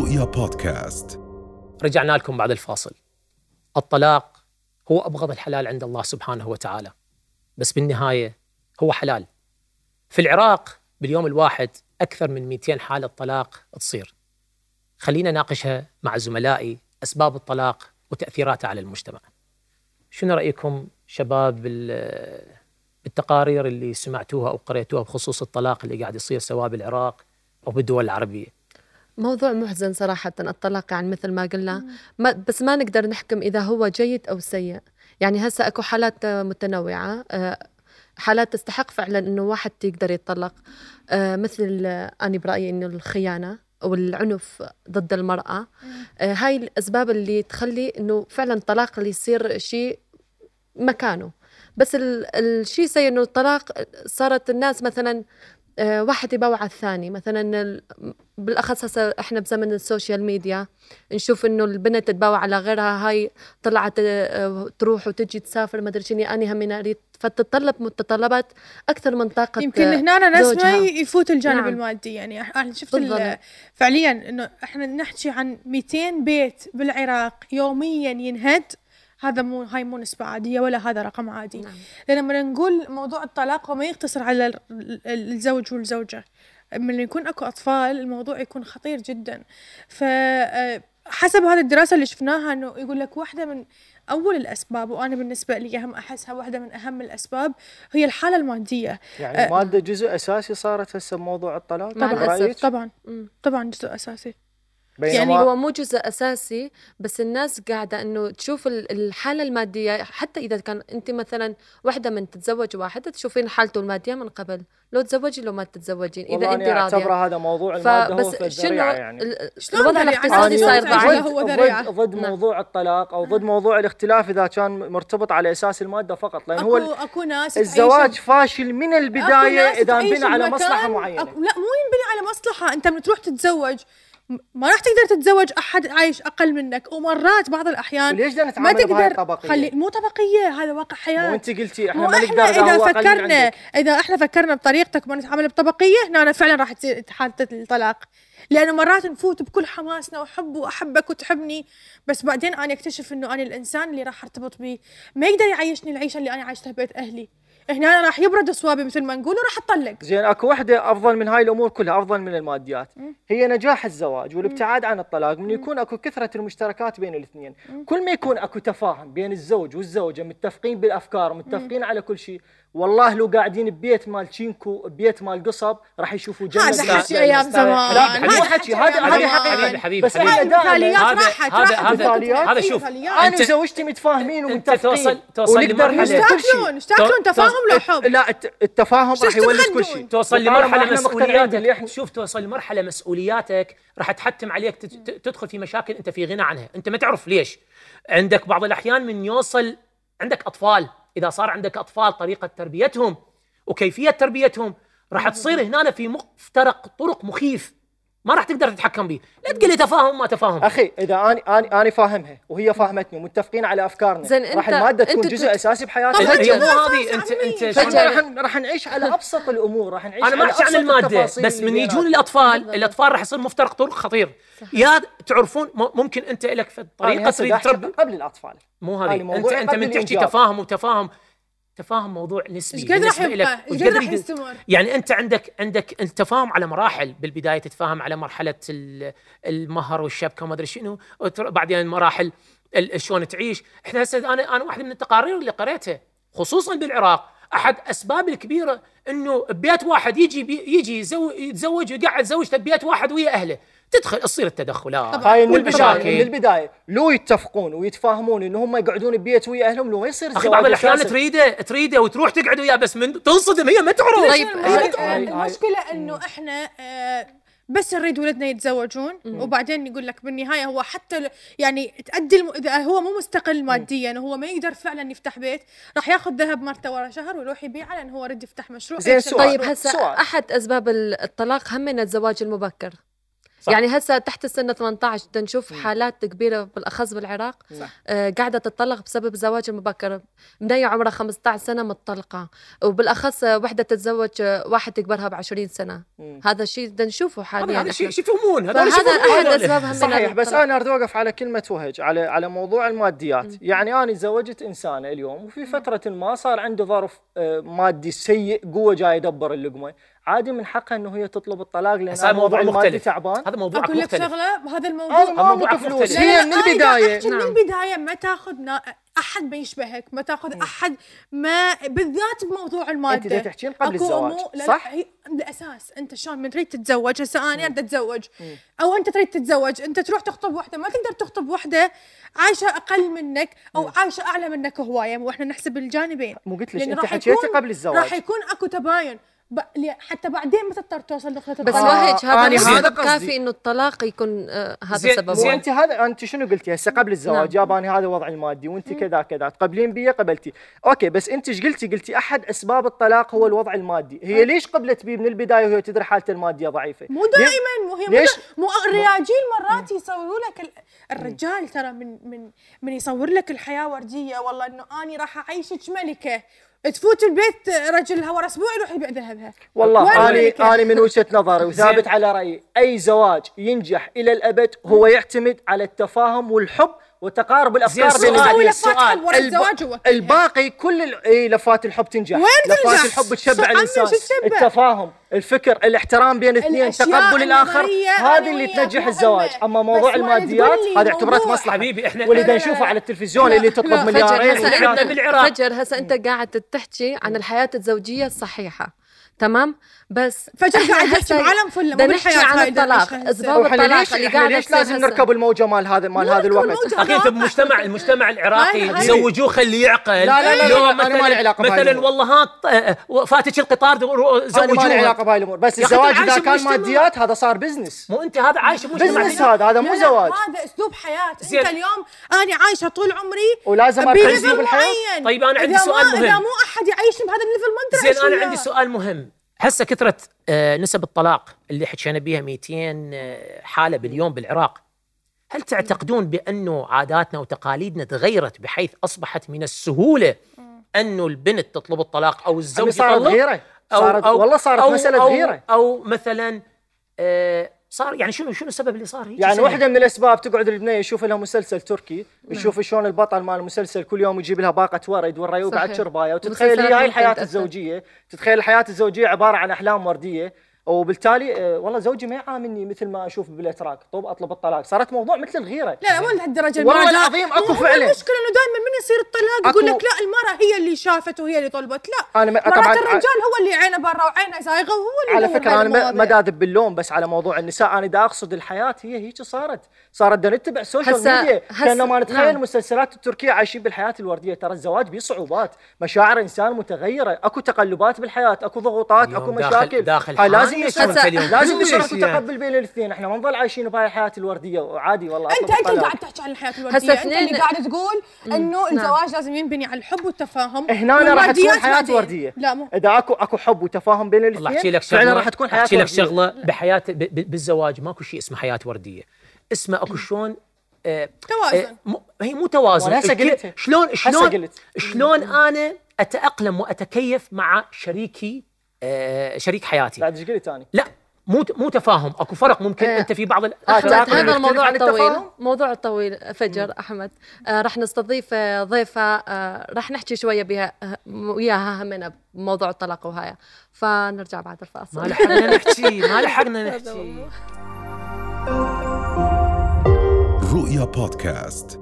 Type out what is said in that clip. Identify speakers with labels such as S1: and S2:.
S1: رؤيا بودكاست.
S2: رجعنا لكم بعد الفاصل. الطلاق هو أبغض الحلال عند الله سبحانه وتعالى بس بالنهاية هو حلال. في العراق باليوم الواحد أكثر من 200 حالة طلاق تصير. خلينا ناقشها مع زملائي أسباب الطلاق وتأثيراتها على المجتمع. شنو رأيكم شباب بال- بالتقارير اللي سمعتوها أو قريتوها بخصوص الطلاق اللي قاعد يصير سواء بالعراق أو بالدول العربية؟
S3: موضوع محزن صراحة الطلاق يعني مثل ما قلنا. ما بس ما نقدر نحكم إذا هو جيد أو سيء. يعني هسا أكو حالات آه، متنوعة آه، حالات تستحق فعلا إنه واحد يقدر يتطلق. آه، مثل آه، أنا برأيي إنه الخيانة أو العنف ضد المرأة. آه، هاي الأسباب اللي تخلي إنه فعلا الطلاق اللي يصير شيء مكانه. بس ال- الشيء سيء إنه الطلاق صارت الناس مثلا واحد يباوع على الثاني مثلا ال- بالأخص هسه إحنا بزمن ال social media نشوف إنه البنت تتباوع على غيرها هاي طلعت آه، تروح وتجي تسافر ما أدري شنو اني همين أريد فتتطلب متطلبات أكثر من طاقة
S4: يمكن هنا أنا نسمع
S3: زوجها.
S4: يفوت الجانب
S3: نعم.
S4: المادي يعني أنا شفت. فعليا إنه إحنا نحكي عن 200 بيت بالعراق يوميا ينهد هذا مو هاي مو نسبة عادية ولا هذا رقم عادي
S3: نعم.
S4: لأن لما نقول موضوع الطلاق هو ما يقتصر على ال- ال- الزوج والزوجة من يكون أكو أطفال الموضوع يكون خطير جدا ف آه، حسب هذه الدراسة اللي شفناها إنه يقول لك واحدة من أول الأسباب وأنا بالنسبة لي هم أحسها واحدة من أهم الأسباب هي الحالة المادية
S5: يعني
S4: أه.
S5: المادة جزء أساسي صارت هسه بموضوع الطلاق
S4: طبعا؟ طبعا. طبعا جزء
S5: أساسي
S3: يعني هو مو جزء أساسي بس الناس قاعدة إنه تشوف ال- الحالة المادية حتى إذا كان أنت مثلا واحدة من تتزوج واحد تشوفين حالته المادية من قبل. لو تزوجي لو ما تتزوجين. إذا
S5: أنت
S3: راضية.
S5: أعتبره هذا موضوع المادة هو
S3: فبس
S5: في
S3: شنو
S5: الذريعة يعني
S3: الوضع
S4: ذريعة؟
S3: الاقتصادي صاير
S4: ضد-
S3: ضعيف
S4: هو
S5: ضد. ضد,
S3: نعم.
S5: موضوع الطلاق أو ضد موضوع الاختلاف إذا كان مرتبط على أساس المادة فقط.
S4: لأن
S5: هو
S4: اكو ناس
S5: الزواج فاشل من
S4: أكو
S5: البداية
S4: إذا
S5: انبنى على مصلحة معينة.
S4: أكو- لا مو ينبني على مصلحة. أنت من تروح تتزوج ما راح تقدر تتزوج أحد عايش أقل منك. ومرات بعض الأحيان
S5: وليش بدنا
S4: ما
S5: نتعامل بهاي
S4: تقدر
S5: الطبقية؟
S4: خلي مو طبقية هذا واقع حياة.
S5: مو أنت قلتي
S4: إحنا
S5: ما نقدر إذا
S4: فكرنا. إذا إحنا فكرنا بطريقتك وما نتعامل بطبقية هنا أنا فعلا راح تصير حالة الطلاق. لأنه مرات نفوت بكل حماسنا وحب وأحبك وتحبني بس بعدين أنا أكتشف إنه أنا الإنسان اللي راح أرتبط به ما يقدر يعيشني العيشة اللي أنا عايشتها ببيت أهلي. هنا راح يبرد اصوابي مثل ما نقول وراح أطلق.
S5: زين أكو وحدة أفضل من هاي الأمور كلها أفضل من الماديات. هي نجاح الزواج والابتعاد عن الطلاق من يكون أكو كثرة المشتركات بين الاثنين. كل ما يكون أكو تفاهم بين الزوج والزوجة متفقين بالأفكار متفقين على كل شيء والله لو قاعدين ببيت مال تشينكو ببيت مال قصب راح يشوفوا جنة
S4: هذا حكي. أيام زمان.
S5: لا
S2: حبيبي،
S5: مو
S4: هذا
S5: حكي هذا
S4: زمان.
S5: حقيقه
S2: حبيبي،
S5: بس
S4: مثاليات
S2: هذا-
S4: راحت
S2: هذا- هذا-. هذا شوف. أنا
S5: وزوجتي متفاهمين ومتفقين.
S2: توصل- توصل
S5: شيء
S4: اشتاكلون اشتاكلون تفاهم لو حب؟
S5: لا الت- التفاهم راح يولد كل؟ شيء
S2: توصل
S5: لمرحلة
S2: مسؤولياتك. شوف توصل لمرحلة مسؤولياتك راح تحتم عليك تدخل في مشاكل أنت في غنى عنها. أنت ما تعرف ليش. عندك بعض الأحيان من يوصل عندك أطفال. إذا صار عندك أطفال طريقة تربيتهم وكيفية تربيتهم راح تصير هنا في مفترق طرق مخيف. ما راح تقدر تتحكم به لا تقول لي تفاهم ما تفاهم.
S5: أخي إذا أنا أنا أنا فاهمها وهي فاهمتني ومتفقين على أفكارنا.
S3: زين،
S5: راح المادة تكون جزء
S3: تت-
S5: أساسي بحياتنا
S4: طبعاً.
S2: هي مو
S4: فجأة.
S2: هذه انت أنت
S5: راح راح نعيش على أبسط الأمور راح نعيش
S2: أنا ما احكي عن الماده بس من يجون. الأطفال الأطفال راح يصير مفترق طرق خطير. يا تعرفون ممكن أنت لك في
S5: أنا طريقة
S2: تريد تربي.
S5: قبل الأطفال.
S2: مو هذه. انت
S5: أنت
S2: من تحكي. تفاهم وتفاهم. تفاهم موضوع نسبي.
S4: إيش قد راح يبقى؟
S2: وإيش
S4: قد راح يستمر؟
S2: يعني أنت عندك عندك التفاهم على مراحل. بالبداية تتفاهم على مرحلة ال- المهر والشبكة وما أدري شنو. بعدين مراحل شلون تعيش. إحنا هسه أنا أنا واحدة من التقارير اللي قريتها خصوصا بالعراق أحد أسباب الكبيرة إنه ببيت واحد يجي بي يجي يتزوج ويقعد زوجته ببيت واحد ويا أهله. تدخل تصير التدخلات.
S5: هاي من البدايه من
S2: والمشاكل
S5: البداية. لو يتفقون ويتفاهمون ان هم يقعدون ببيت ويا أهلهم لو ما يصير
S2: أخي بعض
S5: الأحيان.
S2: تريده تريده وتروح تقعد وياه بس من تنصدم هي ما تعرف.
S3: طيب،
S5: هاي-
S4: المشكلة إنه إحنا آه، بس نريد ولدنا يتزوجون وبعدين يقول لك بالنهاية هو حتى يعني تأدي الم... إذا هو مو مستقل ماديا وهو ما يقدر فعلا يفتح بيت راح ياخذ ذهب مرته ورا شهر ويروح يبيعه لأن هو يريد يفتح مشروع
S5: زين،.
S3: طيب. هسه. أحد أسباب ال- الطلاق هم من الزواج المبكر
S2: صح.
S3: يعني هسه تحت السن 18 بدنا نشوف حالات كبيرة بالأخص بالعراق.
S5: صح.
S3: آه قاعدة تتطلق بسبب الزواج المبكر بنيه عمرها 15 سنة متطلقة. وبالأخص وحدة تتزوج واحد تكبرها ب 20 سنة.
S5: مم.
S3: هذا الشيء بدنا نشوفه حاليا
S2: هذا شيء يفهمون شيء يفهمون أحد.
S3: اسبابها
S5: صحيح بس. أنا أريد أوقف على كلمة وهج على على موضوع الماديات. يعني أنا تزوجت إنسانة اليوم وفي فترة ما صار عنده ظرف آه، مادي سيء قوة جاي يدبر اللقمة. عادي من حقها إنه هي تطلب الطلاق
S2: لأن هذا موضوع مختلف.
S5: تعبان.
S2: هذا موضوعك
S4: أقول لك شغلة بهذا الموضوع
S5: هذا بفلوس
S2: مختلف.
S5: هي من البداية.
S4: أحكي من
S3: نعم.
S4: البداية ما تاخذ نا... أحد ما يشبهك ما تاخذ أحد ما بالذات بموضوع
S5: المادة. أنت تحكين قبل
S4: أكو
S5: الزواج صح؟
S4: لا هي الاساس أنت شلون من تريد تتزوج؟ هسه أنا اريد أتزوج. أو أنت تريد تتزوج أنت تروح تخطب واحدة ما تقدر تخطب واحدة عايشة أقل منك أو عايشة أعلى منك هواية. وإحنا نحسب الجانبين.
S5: مو قلت لك أنت
S4: راح
S5: حكيتي
S4: يكون-
S5: قبل الزواج.
S4: راح يكون أكو تباين. ب... حتى بعدين ما تضطر توصل نقطه
S3: بس
S4: الطلاق.
S5: آه،
S3: وهيج هذا مو
S5: هذا.
S3: كافي إنه الطلاق يكون آه هذا
S2: زين-
S3: سبب
S2: زين.
S5: أنت هذا أنت شنو قلتي هسه قبل الزواج؟
S3: نعم.
S5: يابا أني هذا وضعي المادي وأنت كذا كذا تقبلين بي قبلتي. okay بس أنت إيش قلتي؟ قلتي أحد أسباب الطلاق هو الوضع المادي. هي ليش قبلت بيه من البداية وهي تدري حالته المادية ضعيفة؟
S4: مو دائما مو هي مو,
S5: ليش؟
S4: مو الرياجيل مرات يصوروا لك ال- الرجال ترى من من من يصور لك الحياة وردية والله إنه أني راح أعيشك ملكة. تفوت البيت رجلها ورا أسبوع يروح يبيع ذهبها
S5: والله
S4: أنا؟
S5: أنا من وجهة نظري وثابت على رأيي أي زواج ينجح إلى الأبد هو يعتمد على التفاهم والحب وتقارب الأفكار
S2: سؤال-
S4: ورا
S5: الب-
S4: الزواج هو
S5: الباقي كل ال- إي لفات الحب تنجح
S4: وين
S5: لفات
S4: تنجح؟
S5: الحب تشبع
S4: الإنسان؟
S5: التفاهم الفكر الاحترام بين الاثنين تقبل
S4: الآخر
S5: هذه اللي تنجح. الزواج أما موضوع الماديات هذا اعتبرت مصلحة
S2: حبيبي إحنا
S5: واللي نشوفه. على التلفزيون
S4: لا.
S5: اللي تطلب مليارين.
S3: فجر هسه إنت قاعد تحكي عن الحياة الزوجية الصحيحة تمام بس إحنا
S4: قاعد
S3: هسه
S4: بعالم مو
S3: بدنا نحكي عن الطلاق.
S5: أسباب
S3: الطلاق
S5: ليش
S3: اللي قاعدة
S5: ليش لازم. نركب الموجة مال هذا مال هذا الوقت.
S2: أخي انت بمجتمع المجتمع العراقي زوجوه خليه يعقل
S5: لا، لا، لا، لا، ما لي بهاي
S2: مثلا. والله ها ط- فاتك القطار
S5: أنا ما لي علاقة
S2: زوجوه
S5: بهاي الأمور بس الزواج
S2: إذا
S5: كان. ماديات هذا صار business
S2: مو أنت هذا عايش بمجتمع
S5: business هذا هذا مو
S4: لا، لا،
S5: زواج
S4: هذا أسلوب
S2: حياة.
S4: أنت اليوم أنا عايشة طول عمري
S5: ولازم اركز
S4: بالحياة
S2: طيب أنا عندي سؤال مهم.
S4: إذا مو أحد يعيشني بهذا ال level ما أقدر
S2: زين
S4: أنا.
S2: عندي سؤال مهم. هسه كثرة آه، نسب الطلاق اللي حكينا بها 200 آه، حالة باليوم بالعراق هل تعتقدون بأنه عاداتنا وتقاليدنا تغيرت بحيث أصبحت من السهولة أنه البنت تطلب الطلاق أو الزوج
S5: عمي صارت غيرة. صارت والله صارت
S2: أو
S5: مسألة
S2: أو
S5: غيرة.
S2: أو مثلا آه، صار يعني شنو شنو السبب اللي صار هيك
S5: يعني؟ واحدة من الأسباب تقعد البنيه يشوف لها مسلسل تركي يشوف شلون البطل مال المسلسل كل يوم يجيب لها باقة ورد ورا يوقع
S3: صحيح.
S5: شرباية وتتخيل هي هاي
S3: الحياة.
S5: الزوجية تتخيل الحياة الزوجية عبارة عن أحلام وردية وبالتالي آه، والله زوجي ما يعاملني مثل ما أشوف بالأتراك طب أطلب الطلاق. صارت موضوع مثل الغيرة.
S4: لا مو لهالدرجة
S5: والله. العظيم
S4: هو
S5: فعلاً.
S4: المشكلة إنه دائما من يصير الطلاق يقول لك لا المرأة هي اللي شافت وهي اللي طلبت. لا
S5: ما-
S4: مرات
S5: طبعاً
S4: الرجال هو اللي عينه برا وعينه زايغة وهو اللي
S5: على
S4: فكرة
S5: أنا ما-.
S4: دا
S5: أذب باللوم بس على موضوع النساء. أنا دا أقصد الحياة هي هيك صارت. صارت دا نتبع ال social
S3: هسا-
S5: ميديا كانه ما نتخيل
S3: نعم.
S5: المسلسلات التركية عايشين بالحياة الوردية. ترى الزواج بيه صعوبات. مشاعر إنسان متغيرة. أكو تقلبات بالحياة. أكو ضغوطات. أكو
S2: داخل-
S5: مشاكل.
S2: داخل
S5: هاي لازم
S2: أنت اليوم
S5: لازم يصير
S2: يعني.
S5: تقبل بين الاثنين إحنا ما نظل عايشين بهاي الحياة الوردية وعادي والله
S4: انت أنت اللي. قاعد تحكي عن الحياة
S3: الوردية
S4: أنت اللي قاعد تقول إنه
S3: نعم.
S4: الزواج لازم ينبني على الحب والتفاهم
S5: هنا راح تكون
S4: حياة.
S5: وردية
S4: لا مو
S5: إذا اكو أكو حب وتفاهم بين الاثنين فعلا راح تكون حياة
S2: أحكي لك. شغلة بحياه ب- ب- بالزواج ماكو شيء اسمه حياة وردية اسمه أكو شلون آه،
S4: توازن.
S2: آه، هي مو توازن
S5: هسه قلتها.
S2: شلون شلون
S5: قلت.
S2: شلون أنا أتأقلم وأتكيف مع شريكي شريك حياتي.
S5: بعد إيش قلت ثاني؟
S2: لا مو مو تفاهم. أكو فرق ممكن
S3: آه.
S2: أنت في بعض ال-
S5: آه،
S3: أحمد
S5: تأقلم
S3: هذا الموضوع
S5: عن
S3: الطويل؟ موضوع طويل فجر أحمد. آه رح نستضيف آه، ضيفة آه رح نحكي شوية بها آه، وياها همنا بموضوع الطلاق وهاي. فنرجع بعد
S2: ما
S3: الفاصل
S2: لحقنا نحكي ما لحقنا نحكي.
S1: رؤيا بودكاست.